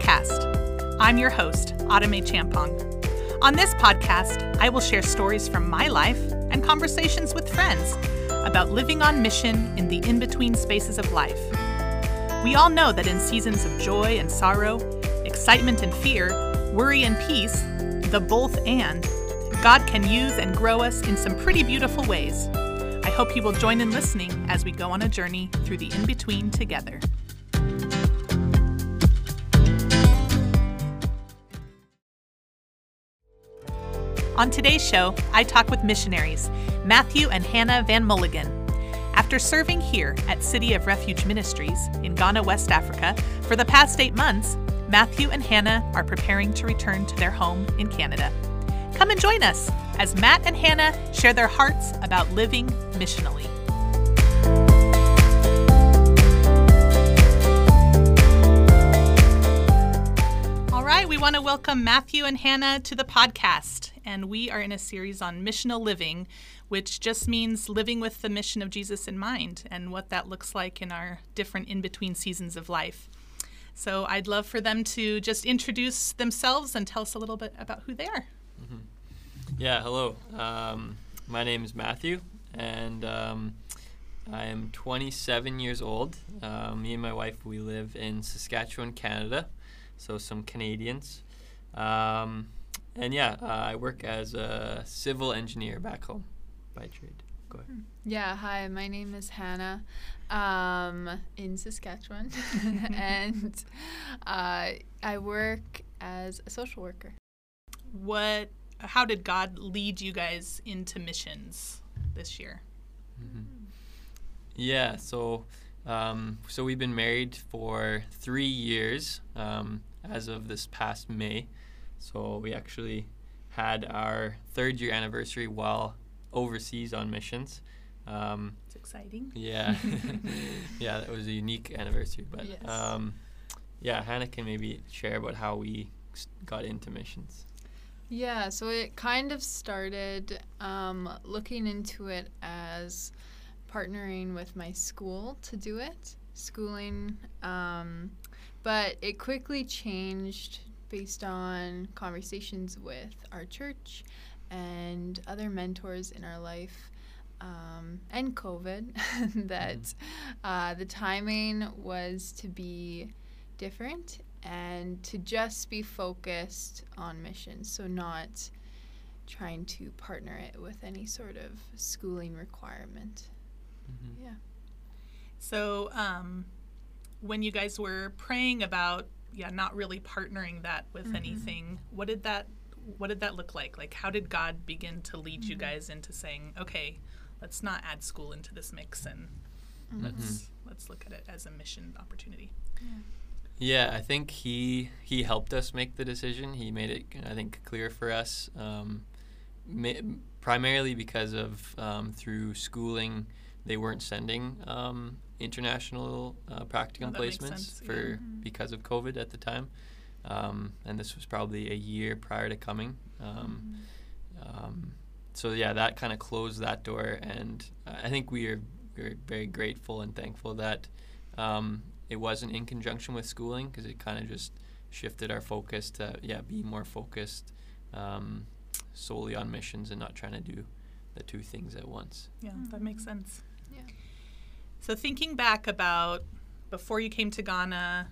Podcast. I'm your host, Autumn Champong. On this podcast, I will share stories from my life and conversations with friends about living on mission in the in between spaces of life. We all know that in seasons of joy and sorrow, excitement and fear, worry and peace, the both and, God can use and grow us in some pretty beautiful ways. I hope you will join in listening as we go on a journey through the in between together. On today's show, I talk with missionaries Matthew and Hannah VanMulligen. After serving here at City of Refuge Ministries in Ghana, West Africa, for the past eight months, Matthew and Hannah are preparing to return to their home in Canada. Come and join us as Matt and Hannah share their hearts about living missionally. We want to welcome Matthew and Hannah to the podcast. And we are in a series on missional living, which just means living with the mission of Jesus in mind and what that looks like in our different in between seasons of life. So I'd love for them to just introduce themselves and tell us a little bit about who they are. Mm-hmm. Yeah, hello. Um, my name is Matthew, and um, I am 27 years old. Uh, me and my wife, we live in Saskatchewan, Canada, so some Canadians. Um, and yeah, uh, I work as a civil engineer back home by trade. Go ahead. Hmm. Yeah, hi, my name is Hannah um, in Saskatchewan, and uh, I work as a social worker. What, how did God lead you guys into missions this year? Mm-hmm. Yeah, so um, so we've been married for three years um, as of this past May. So we actually had our third year anniversary while overseas on missions. Um, it's exciting. Yeah, yeah, that was a unique anniversary. But yes. um, yeah, Hannah can maybe share about how we got into missions. Yeah, so it kind of started um, looking into it as partnering with my school to do it, schooling. But it quickly changed based on conversations with our church and other mentors in our life um, and COVID that mm-hmm. uh, the timing was to be different and to just be focused on mission. So, not trying to partner it with any sort of schooling requirement. Mm-hmm. Yeah. So, um, when you guys were praying about, yeah, not really partnering that with mm-hmm. anything, what did that what did that look like? Like, how did God begin to lead mm-hmm. you guys into saying, okay, let's not add school into this mix and mm-hmm. let's let's look at it as a mission opportunity. Yeah. Yeah, I think he he helped us make the decision. He made it, I think, clear for us, um, ma- primarily because of um, through schooling, they weren't sending um, international uh, practicum oh, placements for yeah. mm-hmm. because of COVID at the time, um, and this was probably a year prior to coming. Um, mm-hmm. Um, so yeah, that kind of closed that door, and I think we are, we are very grateful and thankful that um, it wasn't in conjunction with schooling because it kind of just shifted our focus to yeah be more focused um, solely on missions and not trying to do the two things at once. Yeah, mm-hmm. that makes sense. So thinking back about before you came to Ghana,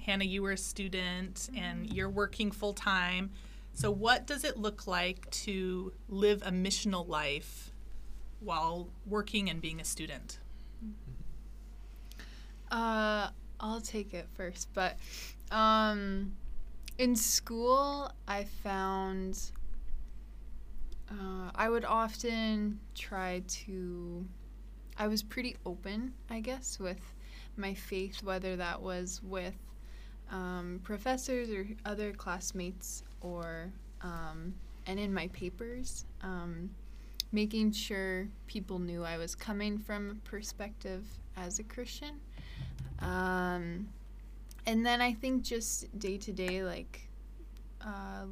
Hannah, you were a student mm-hmm. and you're working full time. So what does it look like to live a missional life while working and being a student? Uh, I'll take it first, but um, in school, I found uh, I would often try to. I was pretty open, I guess, with my faith, whether that was with um, professors or other classmates, or um, and in my papers, um, making sure people knew I was coming from a perspective as a Christian um, and then I think just day to day, like uh,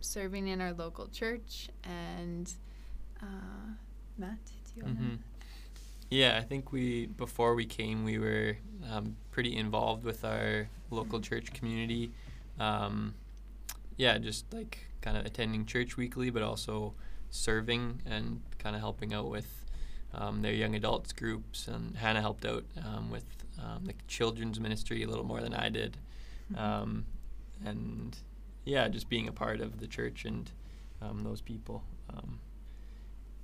serving in our local church and uh, Matt, do you want to? Mm-hmm. Yeah, I think we before we came, we were um, pretty involved with our local church community. Um, yeah, just like kind of attending church weekly, but also serving and kind of helping out with um, their young adults groups. And Hannah helped out um, with um, the children's ministry a little more than I did, um, and yeah, just being a part of the church and um, those people. Um,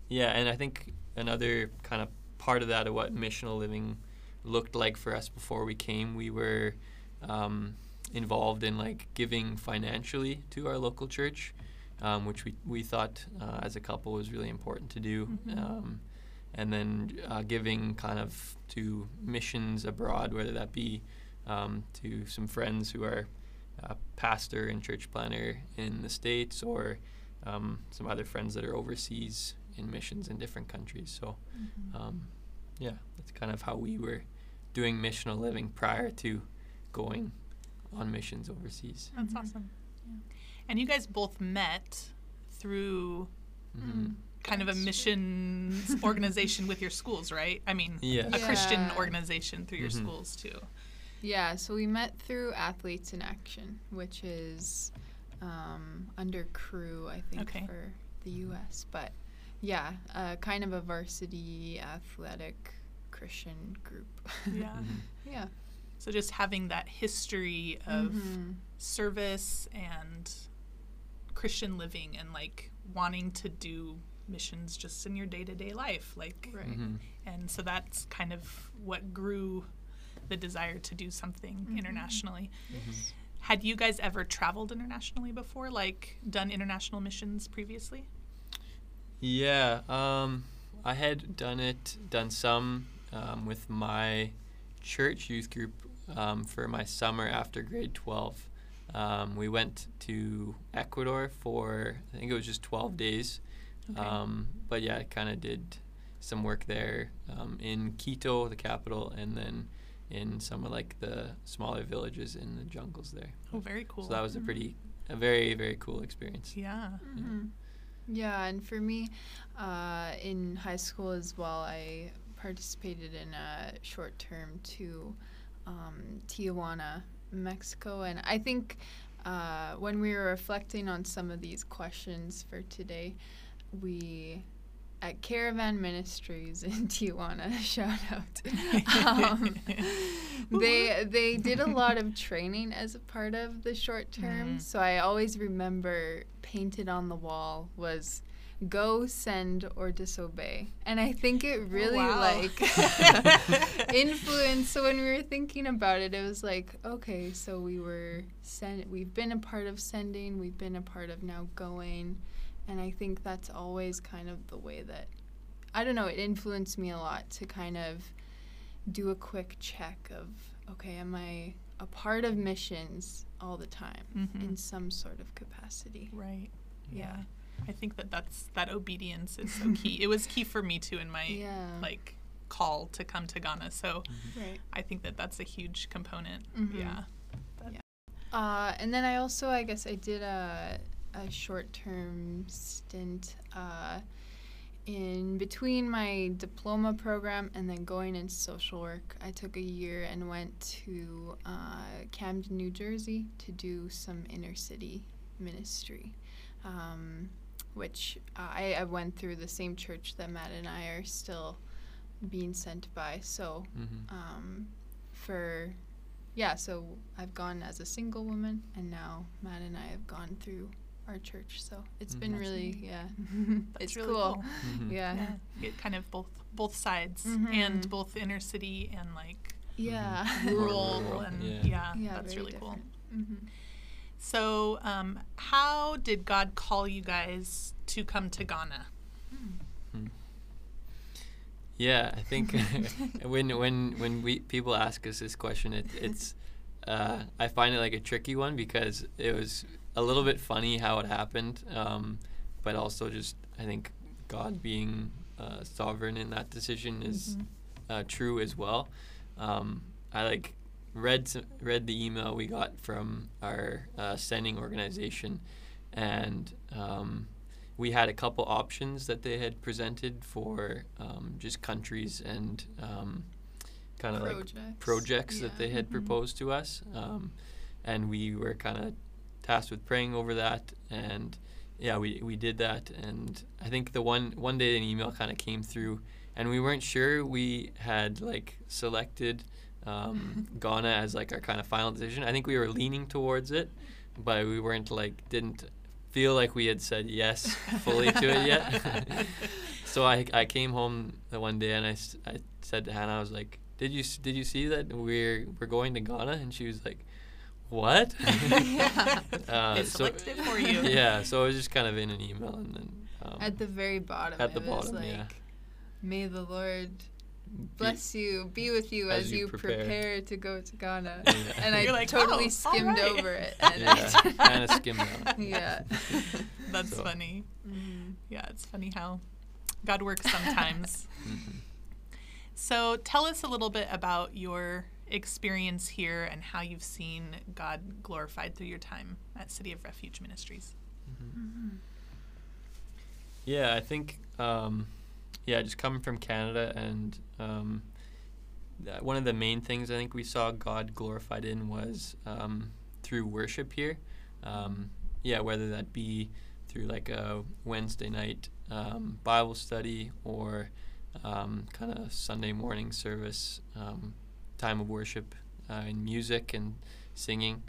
yeah, and I think another kind of part of that of what missional living looked like for us before we came, we were um, involved in like giving financially to our local church, um, which we, we thought uh, as a couple was really important to do. Mhm. Um, and then uh, giving kind of to missions abroad, whether that be um, to some friends who are uh, pastor and church planner in the States or um, some other friends that are overseas in missions in different countries. So, um, yeah, that's kind of how we were doing missional living prior to going on missions overseas. That's Mhm. awesome. And you guys both met through hmm kind of a That's true. missions organization with your schools, right? I mean, Yes. a Christian organization through your Mhm. schools too. Yeah, so we met through Athletes in Action, which is um, under Cru, I think, Okay. for the U.S. But yeah, uh, kind of a varsity athletic Christian group. Yeah. Mhm. yeah. So just having that history of Mhm. service and Christian living and like wanting to do missions just in your day-to-day life like Right. Mhm. and so that's kind of what grew the desire to do something Mhm. internationally. Yes. Had you guys ever traveled internationally before like done international missions previously? Yeah, um, I had done it, done some um, with my church youth group um, for my summer after grade 12. Um, we went to Ecuador for, I think it was just 12 days. Okay. Um, but yeah, I kind of did some work there um, in Quito, the capital, and then in some of like the smaller villages in the jungles there. Oh, very cool. So that was a Mhm. pretty, a very, very cool experience. yeah. hmm Yeah, and for me, uh, in high school as well, I participated in a short term to um, Tijuana, Mexico, and I think uh, when we were reflecting on some of these questions for today, we at Caravan Ministries in Tijuana, shout out. um, they they did a lot of training as a part of the short term. Mm. So I always remember painted on the wall was go send or disobey. And I think it really wow. like influenced so when we were thinking about it it was like okay, so we were sent we've been a part of sending, we've been a part of now going. And I think that's always kind of the way that I don't know, it influenced me a lot to kind of do a quick check of okay, am I a part of missions all the time Mhm. in some sort of capacity? Right. Yeah. Yeah. I think that that's that obedience is so key. it was key for me too in my Yeah. like call to come to Ghana. So Right. I think that that's a huge component. Mhm. Yeah. Uh, and then I also, I guess, I did a, a short term stint uh, in between my diploma program and then going into social work. I took a year and went to uh, Camden, New Jersey to do some inner city ministry, um, which I, I went through the same church that Matt and I are still being sent by. So hmm um, for yeah so i've gone as a single woman and now matt and i have gone through our church so it's been Mhm. really yeah That's it's really cool, cool. Mhm. yeah Yeah. Get kind of both both sides Mhm. and both inner city and like yeah rural, rural, and yeah. yeah, yeah that's very really cool. different. Mhm. So, um, how did God call you guys to come to Ghana? Yeah, I think when when when we people ask us this question, it, it's uh, I find it like a tricky one because it was a little bit funny how it happened, um, but also just I think God being uh, sovereign in that decision is Mhm. uh, true as well. Um, I like read s- read the email we got from our uh, sending organization, and um, we had a couple options that they had presented for um, just countries and um, kind of like Projects. projects that they had Mhm. proposed to us. Um, and we were kind of tasked with praying over that. And yeah, we, we did that. And I think the one, one day an email kind of came through and we weren't sure we had like selected um, Ghana as like our kind of final decision. I think we were leaning towards it, but we weren't like, didn't feel like we had said yes fully to it yet. so I, I came home the one day and I, I said to Hannah, I was like, did you did you see that we're we're going to Ghana? And she was like, what? Yeah. uh, They so- selected it for you. yeah, so it was just kind of in an email and then um, At the very bottom, At the it was bottom, like, yeah. "May the Lord be- bless you, be with you as, as you you prepare. prepare." to go to Ghana." Yeah. And I You're like, totally "Oh, skimmed alright." over it. And yeah, kind of skimmed down. Yeah. That's So- funny. Mm. Yeah, it's funny how God works sometimes. Mhm. so tell us a little bit about your experience here and how you've seen God glorified through your time at City of Refuge Ministries. Mm-hmm. Yeah, I think um, yeah, just coming from Canada and um, that one of the main things I think we saw God glorified in was um, through worship here. Um, yeah, whether that be through like a Wednesday night um, Bible study or um, kind of Sunday morning service, time of worship uh, in music and singing.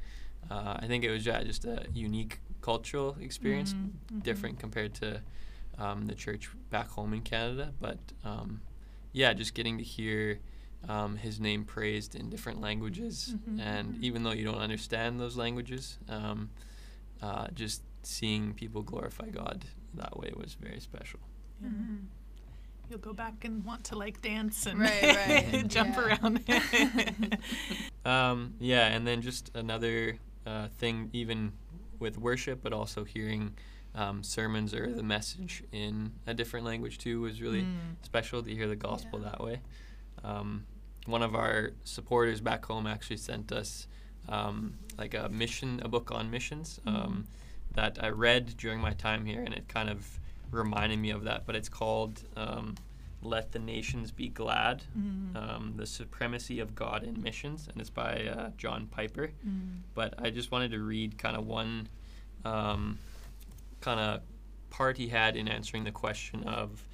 Uh, I think it was yeah, just a unique cultural experience, Mhm, mhm. different compared to um, the church back home in Canada. But um, yeah, just getting to hear um, his name praised in different languages, Mhm. and even though you don't understand those languages, um, uh, just seeing people glorify God that way was very special. Yeah. You'll go back and want to like dance and Right, right, jump around. Um, yeah, and then just another uh, thing, even with worship, but also hearing um, sermons or the message in a different language too was really Mm. special to hear the gospel Yeah. that way. Um, one of our supporters back home actually sent us um, like a mission, a book on missions um, that I read during my time here, and it kind of reminded me of that. But it's called um, "Let the Nations Be Glad." Mm. um, the supremacy of God in missions, and it's by uh, John Piper. Mm. But I just wanted to read kind of one um, kind of part he had in answering the question of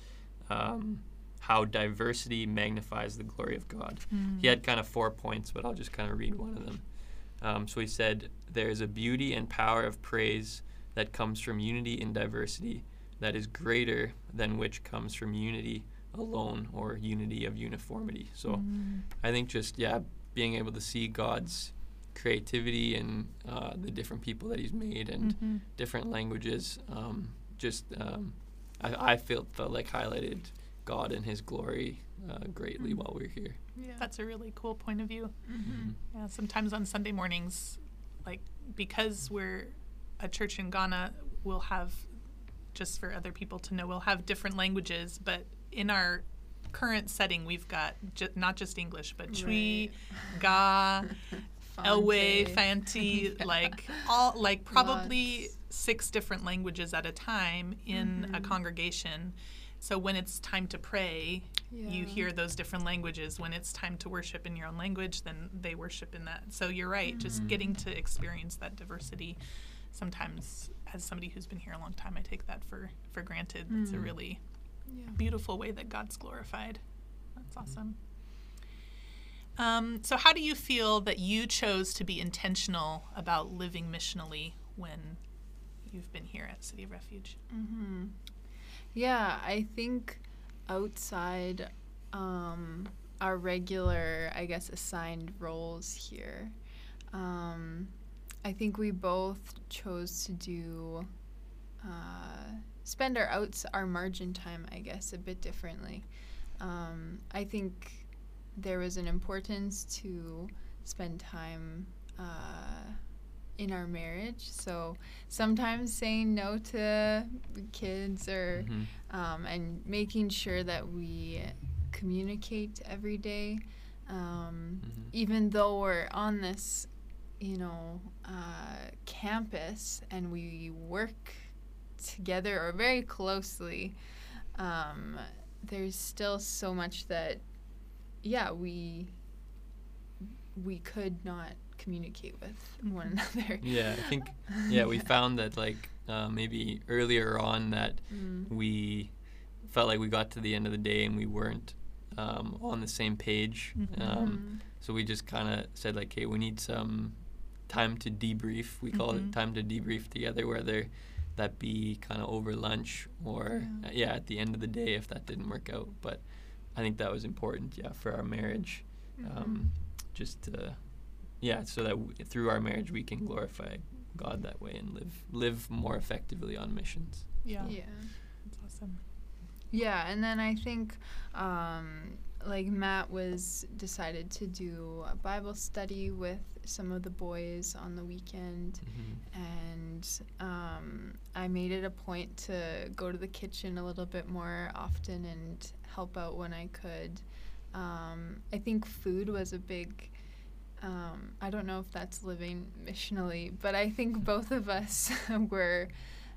um, how diversity magnifies the glory of God. Mm. He had kind of four points, but I'll just kind of read one of them. Um, so he said, There is a beauty and power of praise that comes from unity in diversity that is greater than which comes from unity alone or unity of uniformity. So Mm. I think just, yeah, being able to see God's creativity and uh, the different people that He's made and Mhm. different languages um, just, um, I, I felt, felt like highlighted God and His glory uh, greatly Mm. while we're here. Yeah. That's a really cool point of view. Mhm. Yeah, sometimes on Sunday mornings, like because we're a church in Ghana, we'll have just for other people to know, we'll have different languages, but in our current setting, we've got ju- not just English, but Twi, Ga, Ewe, Fanti, Yeah. like all like probably Lots. six different languages at a time in a Mhm. congregation. So when it's time to pray, you hear those different languages. When it's time to worship in your own language, then they worship in that. So you're right, just Mhm. getting to experience that diversity. Sometimes, as somebody who's been here a long time, I take that for for granted. It's a Mm. really Yeah. beautiful way that God's glorified. That's awesome. Um, so, how do you feel that you chose to be intentional about living missionally when you've been here at City of Refuge? hmm Yeah, I think outside um, our regular, I guess, assigned roles here, um, I think we both chose to do uh, spend our outs our margin time, I guess, a bit differently. Um, I think there was an importance to spend time uh, in our marriage. So sometimes saying no to kids or Mhm. um, and making sure that we communicate every day, um, Mhm. even though we're on this, you know, uh, campus and we work together or very closely, um, there's still so much that, yeah, we we could not communicate with one another. Yeah, I think yeah we found that like uh, maybe earlier on that Mm. we felt like we got to the end of the day and we weren't um, on the same page. Mhm. Um, Mhm. so we just kind of said like, hey, we need some time to debrief. We call Mhm. it time to debrief together, whether that be kind of over lunch or Yeah. uh, yeah at the end of the day if that didn't work out. But I think that was important, yeah, for our marriage. Mm-hmm. Um, just to, yeah, so that w- through our marriage we can glorify God that way and live live more effectively on missions. Yeah. Yeah. That's awesome. Yeah, and then I think um, like Matt was decided to do a Bible study with some of the boys on the weekend, and um, I made it a point to go to the kitchen a little bit more often and help out when I could. Um, I think food was a big. Um, I don't know if that's living missionally, but I think both of us were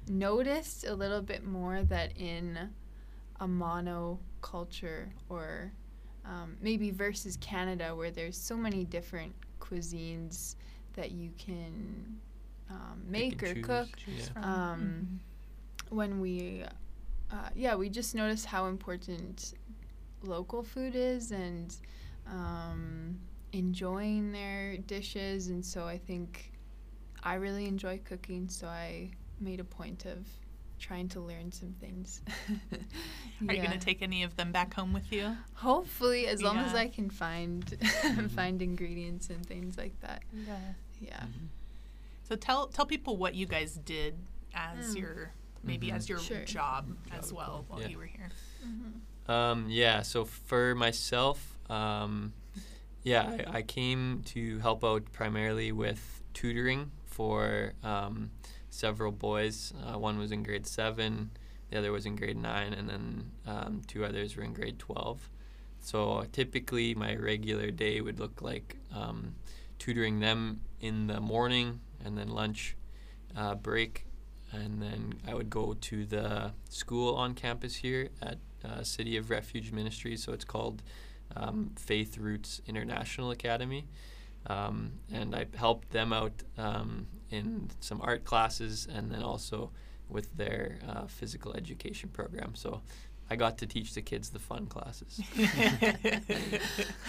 noticed a little bit more that in a mono culture or um, maybe versus Canada where there's so many different cuisines that you can um, make and or choose. cook. Choose from. Um, when we, uh, yeah, we just noticed how important local food is and um, enjoying their dishes. And so I think I really enjoy cooking, so I made a point of trying to learn some things. Are you going to take any of them back home with you? Hopefully, as long as I can find Mhm. find ingredients and things like that. Yeah. Yeah. Mhm. So tell tell people what you guys did as Mm. your maybe Mhm. as your Sure. job, as well while Yeah. you were here. Mm-hmm. Um, yeah, so for myself, um, yeah, I, I came to help out primarily with tutoring for um, several boys. Uh, one was in grade seven, the other was in grade nine, and then um, two others were in grade 12. So typically, my regular day would look like um, tutoring them in the morning and then lunch uh, break. And then I would go to the school on campus here at uh, City of Refuge Ministries. So it's called um, Faith Roots International Academy. Um, and I helped them out um, in some art classes and then also with their uh, physical education program. So I got to teach the kids the fun classes.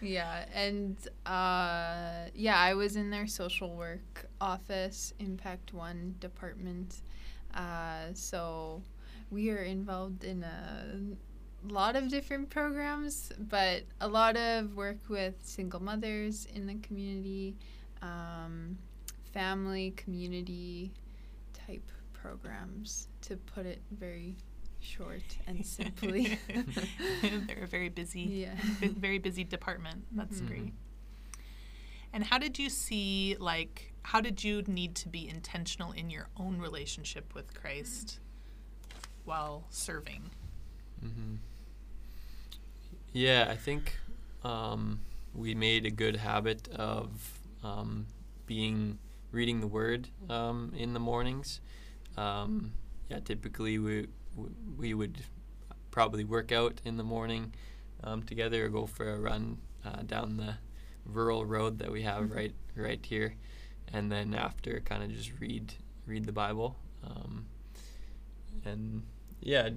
Yeah, and uh, yeah, I was in their social work office, Impact One department. Uh, so we are involved in a lot of different programs, but a lot of work with single mothers in the community, um, family, community type programs, to put it very short and simply. They're a very busy, Yeah. bu- very busy department. That's Mhm. great. And how did you see, like, how did you need to be intentional in your own relationship with Christ while serving? hmm Yeah, I think um, we made a good habit of um, being reading the Word um, in the mornings. Um, yeah, typically we we would probably work out in the morning um, together or go for a run uh, down the rural road that we have Mhm. right right here, and then after kind of just read read the Bible. Um, and yeah,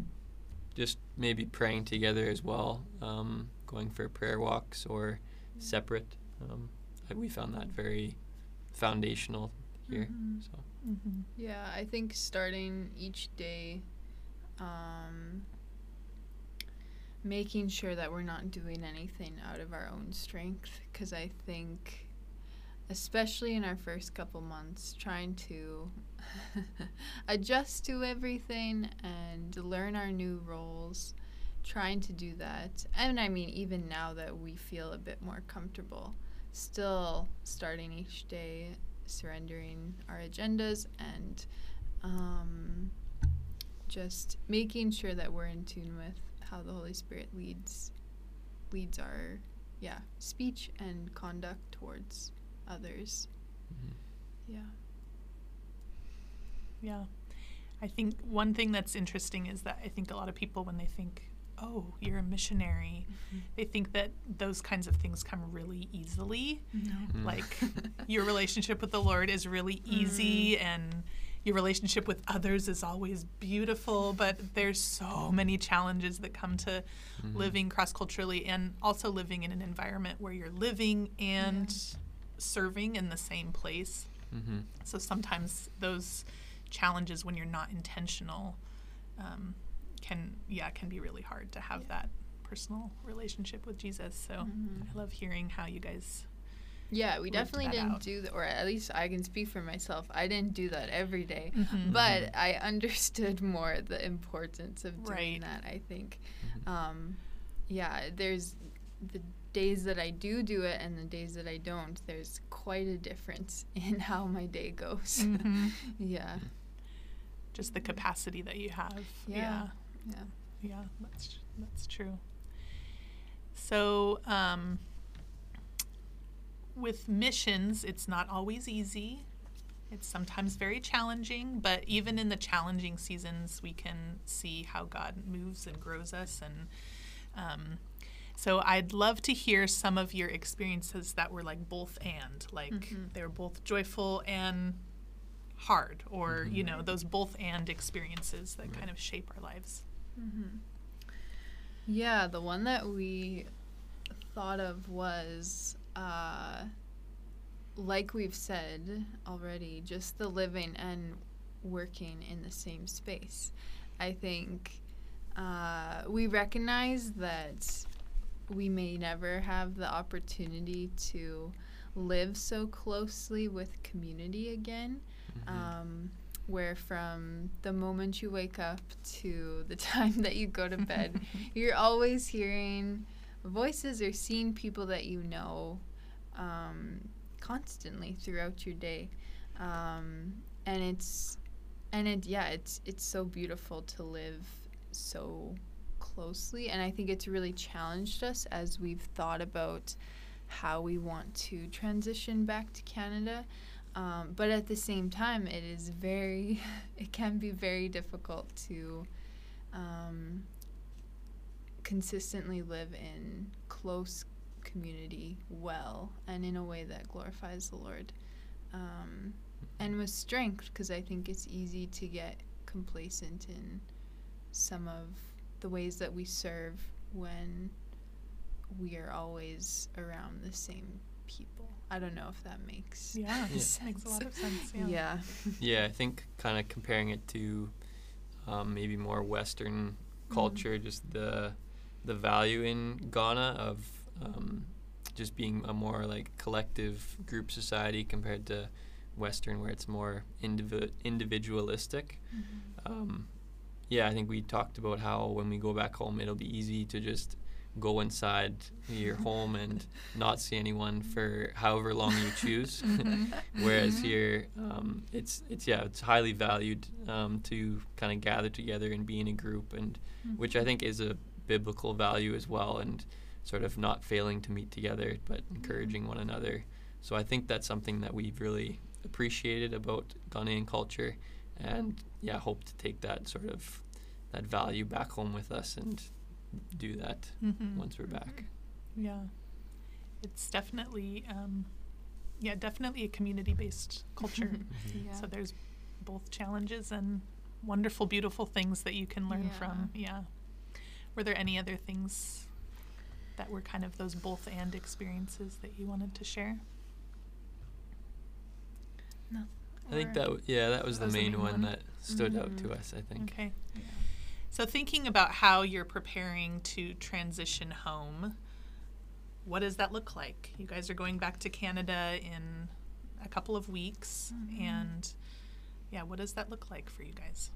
just maybe praying together as well, um, going for prayer walks or separate. Um, we found that very foundational here. Mhm. So Mm-hmm. Yeah, I think starting each day, um, making sure that we're not doing anything out of our own strength, because I think, especially in our first couple months, trying to adjust to everything and learn our new roles, trying to do that. And I mean, even now that we feel a bit more comfortable, still starting each day surrendering our agendas and um, just making sure that we're in tune with how the Holy Spirit leads leads our yeah speech and conduct towards others. mhm. Yeah. Yeah. I think one thing that's interesting is that I think a lot of people, when they think, oh, you're a missionary, Mm-hmm. they think that those kinds of things come really easily. No. Mm. Like your relationship with the Lord is really easy and your relationship with others is always beautiful, but there's so many challenges that come to Mhm. living cross culturally and also living in an environment where you're living and serving in the same place. Mm-hmm. So sometimes those challenges, when you're not intentional, um, can yeah can be really hard to have that personal relationship with Jesus. So Mhm. I love hearing how you guys. Yeah, we definitely didn't out. do that, or at least I can speak for myself. I didn't do that every day, Mhm. but I understood more the importance of doing Right. that. I think, Mhm. um, yeah, there's the days that I do do it and the days that I don't. There's quite a difference in how my day goes. Mhm. yeah, Just the capacity that you have. Yeah. Yeah. yeah. Yeah, that's that's true. So, um, with missions, it's not always easy. It's sometimes very challenging, but even in the challenging seasons, we can see how God moves and grows us. And um, so, I'd love to hear some of your experiences that were like both and, like Mhm. they were both joyful and hard, or you Mhm. know, those both and experiences that Right. kind of shape our lives. hmm Yeah, the one that we thought of was, uh, like we've said already, just the living and working in the same space. I think uh, we recognize that we may never have the opportunity to live so closely with community again Mhm. um, where from the moment you wake up to the time that you go to bed, you're always hearing voices or seeing people that you know um, constantly throughout your day, um, and it's and it yeah it's it's so beautiful to live so closely, and I think it's really challenged us as we've thought about how we want to transition back to Canada. Um, but at the same time, it is very, it can be very difficult to um, consistently live in close community well and in a way that glorifies the Lord. Um, and with strength, because I think it's easy to get complacent in some of the ways that we serve when we are always around the same people. I don't know if that makes Yeah, Yeah. it makes a lot of sense. Yeah. yeah. Yeah, I think kind of comparing it to um, maybe more Western culture, just the the value in Ghana of um, just being a more like collective group society compared to Western, where it's more indivi- individualistic. Um, yeah, I think we talked about how when we go back home, it'll be easy to just go inside your home and not see anyone for however long you choose. Mhm. Whereas here, um, it's it's yeah, it's highly valued um, to kind of gather together and be in a group, and which I think is a biblical value as well, and sort of not failing to meet together, but encouraging one another. So I think that's something that we've really appreciated about Ghanaian culture, and yeah, hope to take that sort of that value back home with us and do that Mhm. once we're back. Yeah, it's definitely, um, yeah, definitely a community-based culture. Yeah. So there's both challenges and wonderful, beautiful things that you can learn from. Yeah. Were there any other things that were kind of those both and experiences that you wanted to share? No. I think that w- yeah, that was That the was main, main one, one? that stood out Mhm. to us. I think. Okay. Yeah. So thinking about how you're preparing to transition home, what does that look like? You guys are going back to Canada in a couple of weeks, Mhm. and yeah, what does that look like for you guys?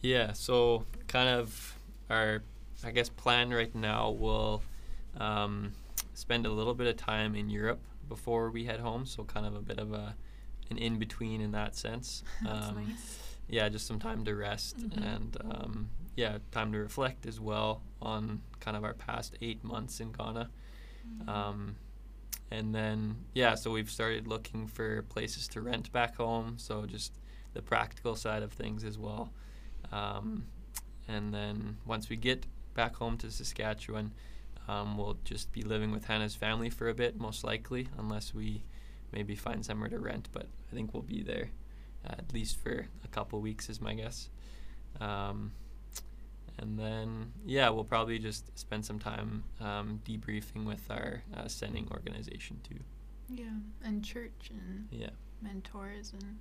Yeah, so kind of our, I guess, plan right now will um, spend a little bit of time in Europe before we head home. So kind of a bit of a an in between in that sense. That's Um, nice. Yeah, just some time to rest Mhm. and um, yeah, time to reflect as well on kind of our past eight months in Ghana. Um, and then, yeah, so we've started looking for places to rent back home. So just the practical side of things as well. Um, and then once we get back home to Saskatchewan, um, we'll just be living with Hannah's family for a bit, most likely, unless we maybe find somewhere to rent. But I think we'll be there uh, at least for a couple weeks, is my guess. Um, and then, yeah, we'll probably just spend some time um, debriefing with our uh, sending organization too. Yeah, and church and Yeah. mentors and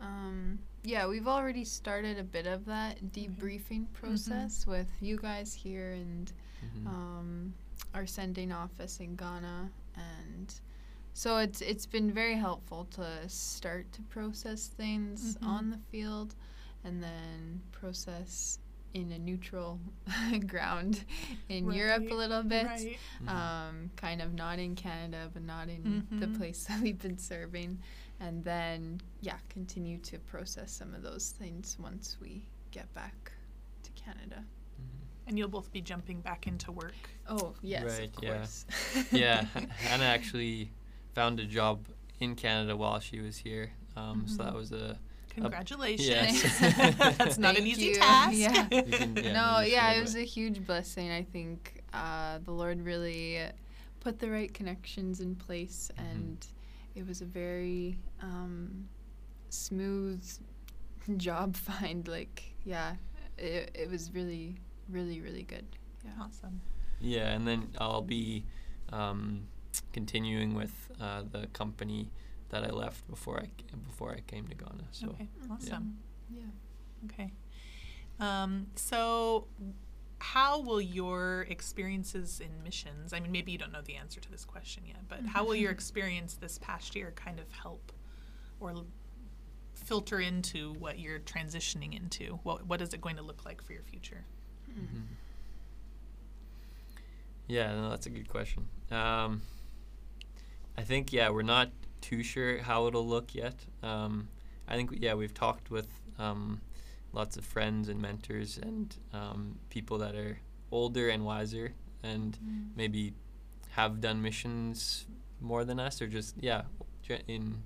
um, yeah, we've already started a bit of that debriefing process with you guys here and Mhm. um, our sending office in Ghana, and so it's it's been very helpful to start to process things Mhm. on the field, and then process in a neutral ground in Europe a little bit. Right. Mhm. Um, kind of not in Canada, but not in the Mhm. place that we've been serving, and then yeah, continue to process some of those things once we get back to Canada. Mhm. And you'll both be jumping back into work. Oh yes, Right, of course. yeah, Han- Hannah actually found a job in Canada while she was here. Um, So that was a Congratulations. Yes. That's not an easy you. task. Yeah. You can- yeah, no, yeah, share it was about- a huge blessing. I think uh, the Lord really put the right connections in place, Mhm. and it was a very um, smooth job find. Like, yeah, it, it was really, really, really good. Yeah. Awesome. Yeah, and then I'll be um, continuing with uh, the company that I left before I c- before I came to Ghana. So okay. Awesome. Yeah. Okay. Um, so, how will your experiences in missions? I mean, maybe you don't know the answer to this question yet, but how will your experience this past year kind of help or l- filter into what you're transitioning into? What What is it going to look like for your future? Mhm. Yeah, no, that's a good question. Um, I think yeah, we're not too sure how it'll look yet. Um, I think yeah, we've talked with um, lots of friends and mentors and um, people that are older and wiser and Mm. maybe have done missions more than us or just yeah in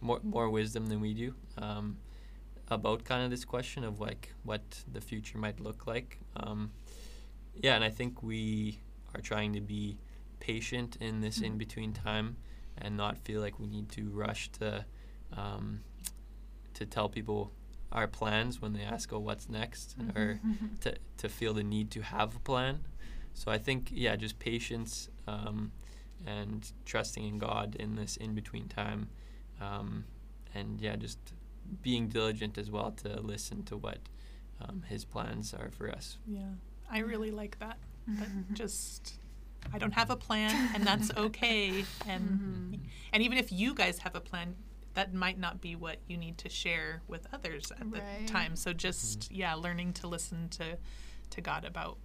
more more wisdom than we do um, about kind of this question of like what the future might look like um, yeah and i think we are trying to be patient in this Mhm. in between time and not feel like we need to rush to um, to tell people our plans when they ask oh what's next or to, to feel the need to have a plan. So I think, yeah, just patience um, and trusting in God in this in between time. Um, and yeah, just being diligent as well to listen to what um, His plans are for us. Yeah, I really like that. That just I don't have a plan, and that's okay. And Mhm. and even if you guys have a plan, that might not be what you need to share with others at the time. So just yeah, learning to listen to to God about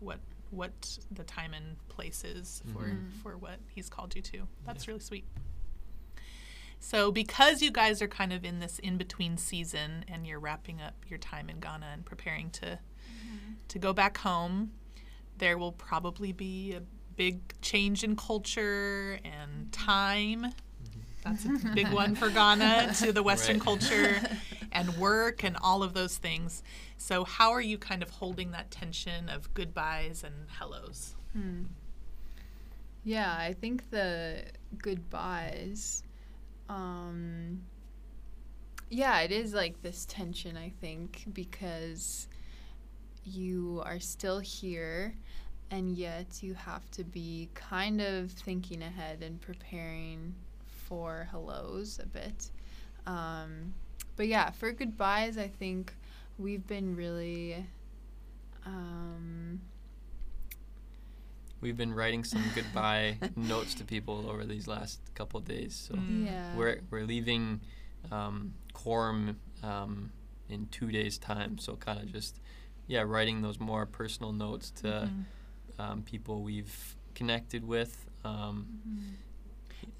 what what the time and place is for Mhm. for what He's called you to. That's really sweet. So, because you guys are kind of in this in between season and you're wrapping up your time in Ghana and preparing to to go back home, there will probably be a big change in culture and time. That's a big one for Ghana to the Western Right. culture and work and all of those things. So, how are you kind of holding that tension of goodbyes and hellos? Hmm. Yeah, I think the goodbyes. Um, yeah, it is like this tension, I think, because you are still here and yet you have to be kind of thinking ahead and preparing for hellos a bit. Um, but yeah, for goodbyes, I think we've been really. Um, We've been writing some goodbye notes to people over these last couple of days. So Mm. yeah. we're we're leaving um, CORM um, in two days' time. So kind of just yeah, writing those more personal notes to Mhm. Um, people we've connected with. Um, Mhm.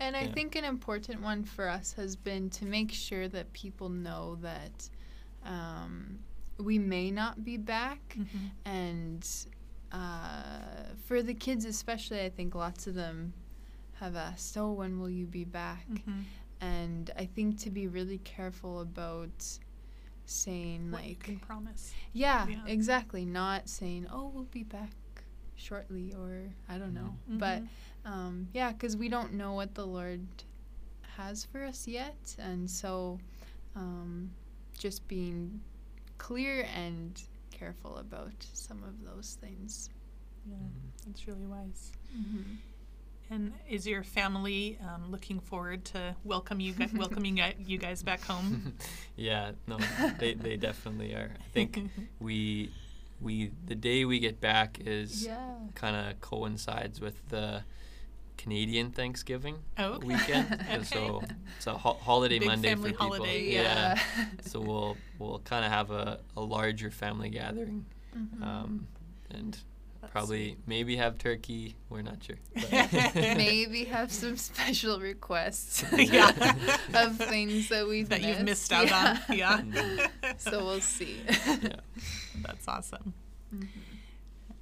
And I think an important one for us has been to make sure that people know that um, we may not be back. Mhm. And uh, for the kids, especially, I think lots of them have asked, Oh, when will you be back? Mhm. and I think to be really careful about saying What you like can promise. yeah, Yeah. exactly. Not saying, "Oh, we'll be back shortly," or I don't know. But Mhm. um, yeah, because we don't know what the Lord has for us yet, and so um, just being clear and careful about some of those things. yeah, Mhm. that's really wise. Mm-hmm. And is your family um, looking forward to welcome you, gu- welcoming you you guys back home? yeah, no, they, they definitely are. I think we we the day we get back is Yeah. kind of coincides with the Canadian Thanksgiving Oh, okay. weekend, and so it's a ho- holiday Big Monday family for people. holiday, yeah. so we'll we'll kind of have a, a larger family gathering, Mhm. um, and That's probably sweet. maybe have turkey. We're not sure. Maybe have some special requests Yeah. of things that we've that you've missed missed. out Yeah. on. Yeah. Mhm. so we'll see. yeah. That's awesome. Mhm.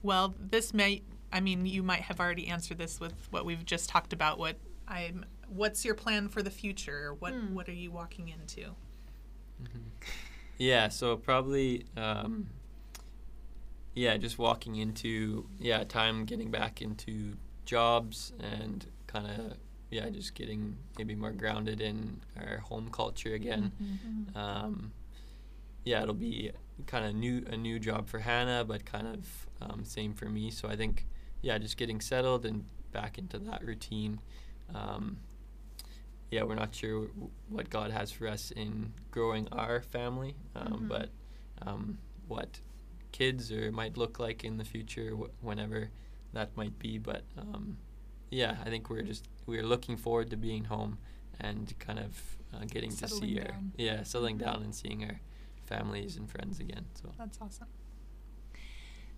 Well, this may I mean, you might have already answered this with what we've just talked about. What I'm what's your plan for the future? What Hmm. what are you walking into? Mhm. Yeah, so probably, um, yeah, just walking into yeah time getting back into jobs and kind of yeah just getting maybe more grounded in our home culture again. Mhm. Um, yeah, it'll be kind of new a new job for Hannah, but kind of um, same for me. So I think yeah, just getting settled and back into that routine. Um, yeah, we're not sure w- what God has for us in growing our family, um, Mhm. but um, what kids or might look like in the future, wh- whenever that might be. But um, yeah, I think we're just we're looking forward to being home and kind of uh, getting to Settling see our down. yeah settling Mhm. down and seeing our families and friends again. So That's awesome.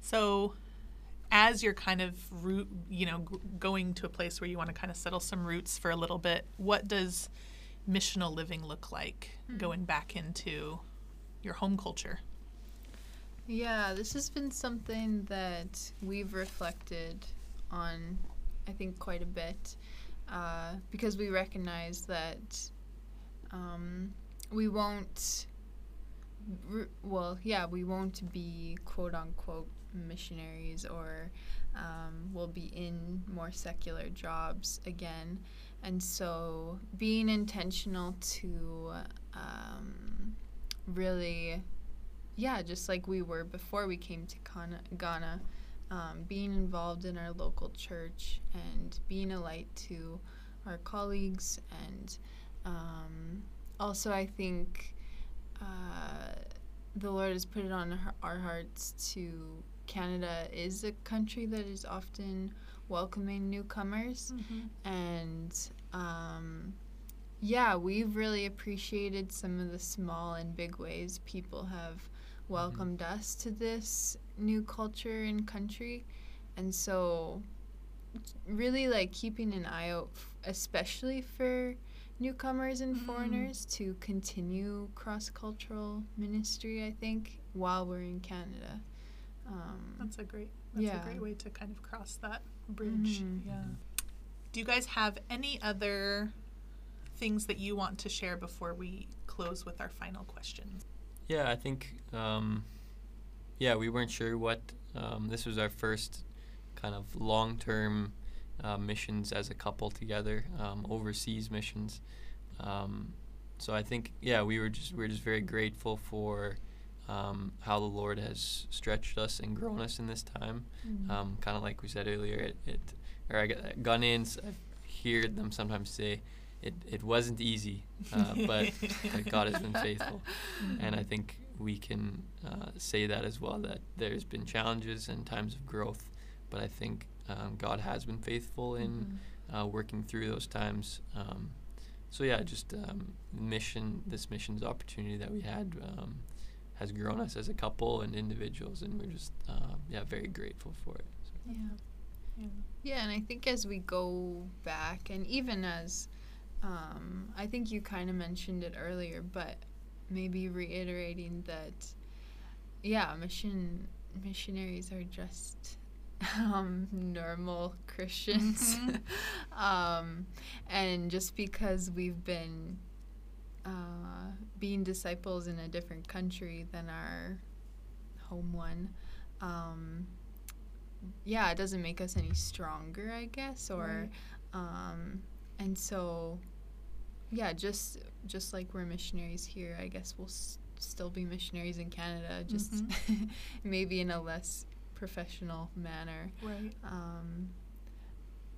So, as you're kind of root, you know, g- going to a place where you want to kind of settle some roots for a little bit, what does missional living look like Hmm. going back into your home culture? Yeah, this has been something that we've reflected on, I think, quite a bit, uh, because we recognize that um, we won't. r- Well, yeah, we won't be quote unquote missionaries, or um, we'll be in more secular jobs again, and so being intentional to um, really yeah, just like we were before we came to Ghana, Ghana um, being involved in our local church and being a light to our colleagues. And um, also, I think uh, the Lord has put it on our- our hearts to Canada is a country that is often welcoming newcomers and um, yeah, we've really appreciated some of the small and big ways people have welcomed us to this new culture and country, and so really like keeping an eye out, f- especially for newcomers and Mhm. foreigners, to continue cross cultural ministry. I think while we're in Canada. Um, That's a great. That's Yeah. a great way to kind of cross that bridge. Mhm. Yeah. Do you guys have any other things that you want to share before we close with our final questions? Yeah, I think, um, yeah, we weren't sure what. Um, this was our first kind of long term uh, missions as a couple together, um, overseas missions. Um, so I think, yeah, we were just we were just very grateful for um, how the Lord has stretched us and grown us in this time. Mhm. Um, kind of like we said earlier, it, it or I got Ghanaians, I hear them sometimes say, it, it wasn't easy, uh, but, God has been faithful. And I think we can uh, say that as well that there's been challenges and times of growth, but I think um, God has been faithful in Mhm. uh, working through those times. Um, so yeah, just um, mission, this missions opportunity that we had um, has grown us as a couple and individuals, and we're just uh, yeah very grateful for it. So. Yeah. Yeah. Yeah, and I think as we go back, and even as um, I think you kind of mentioned it earlier, but maybe reiterating that, yeah, mission missionaries are just um, normal Christians. um, and just because we've been uh, being disciples in a different country than our home one, um, yeah, it doesn't make us any stronger, I guess, or, Right. um, and so, yeah, just just like we're missionaries here, I guess we'll s- still be missionaries in Canada, just maybe in a less professional manner. Right. Um,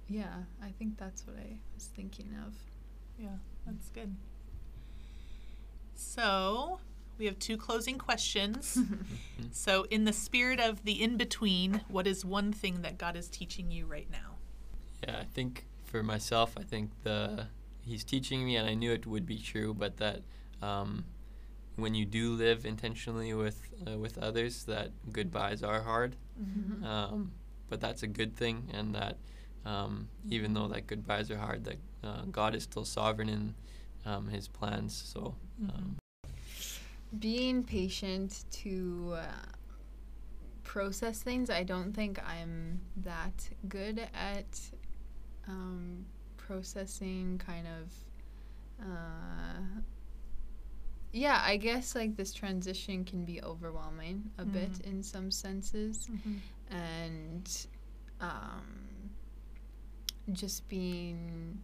yeah, I think that's what I was thinking of. Yeah, that's good. So, we have two closing questions. so, in the spirit of the in between, what is one thing that God is teaching you right now? Yeah, I think for myself, I think the he's teaching me, and I knew it would be true, but that um, when you do live intentionally with uh, with others, that goodbyes are hard. Mhm. Um, but that's a good thing, and that um, even though that goodbyes are hard, that uh, God is still sovereign in um, His plans. So. Um, Being patient to uh, process things, I don't think I'm that good at um, processing kind of. Uh, yeah, I guess like this transition can be overwhelming a bit Mhm. in some senses. and um, just being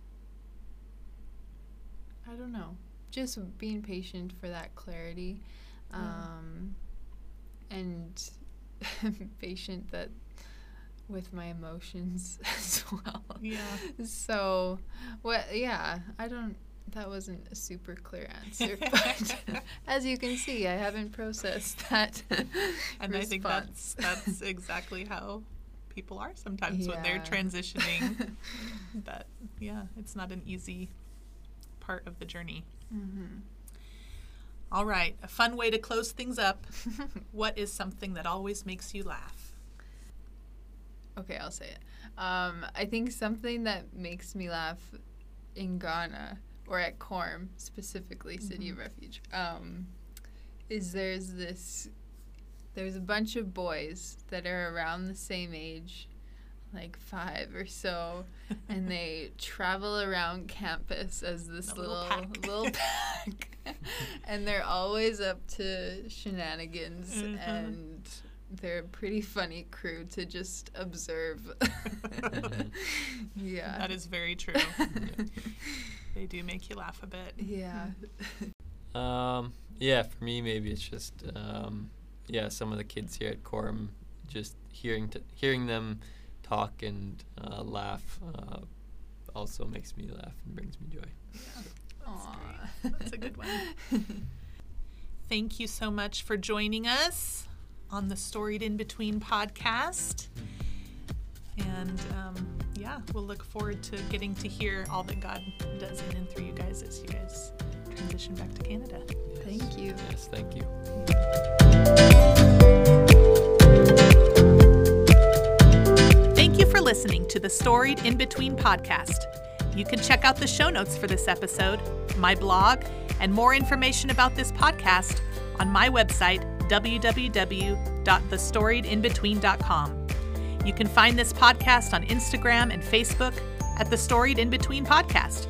i don't know just being patient for that clarity um, and patient that with my emotions as well Yeah. so what yeah i don't that wasn't a super clear answer but as you can see i haven't processed that And I think that's that's exactly how people are sometimes when they're transitioning. that yeah, it's not an easy part of the journey. hmm All right, a fun way to close things up. What is something that always makes you laugh? Okay, I'll say it. Um, I think something that makes me laugh in Ghana or at CORM, specifically City of Refuge, um, is there's this there's a bunch of boys that are around the same age, like five or so, and they travel around campus as this little little pack. little pack, and they're always up to shenanigans Mhm. and they're a pretty funny crew to just observe. yeah. That is very true. they do make you laugh a bit. yeah. Um, yeah, for me, maybe it's just um, yeah, some of the kids here at CORM, just hearing t- hearing them talk and uh, laugh uh, also makes me laugh and brings me joy. That's Aw. great. That's a good one. Thank you so much for joining us on the Storied In Between podcast. And um, yeah, we'll look forward to getting to hear all that God does in and through you guys as you guys transition back to Canada. Thank you. Yes, thank you. Thank you for listening to the Storied In Between podcast. You can check out the show notes for this episode, my blog, and more information about this podcast on my website, www.thestoriedinbetween.com. You can find this podcast on Instagram and Facebook at The Storied In Between Podcast.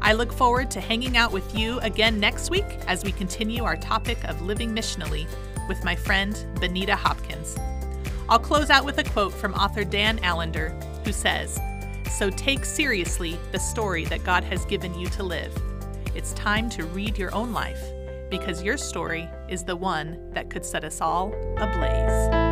I look forward to hanging out with you again next week as we continue our topic of living missionally with my friend Benita Hopkins. I'll close out with a quote from author Dan Allender, who says, So take seriously the story that God has given you to live. It's time to read your own life because your story is the one that could set us all ablaze.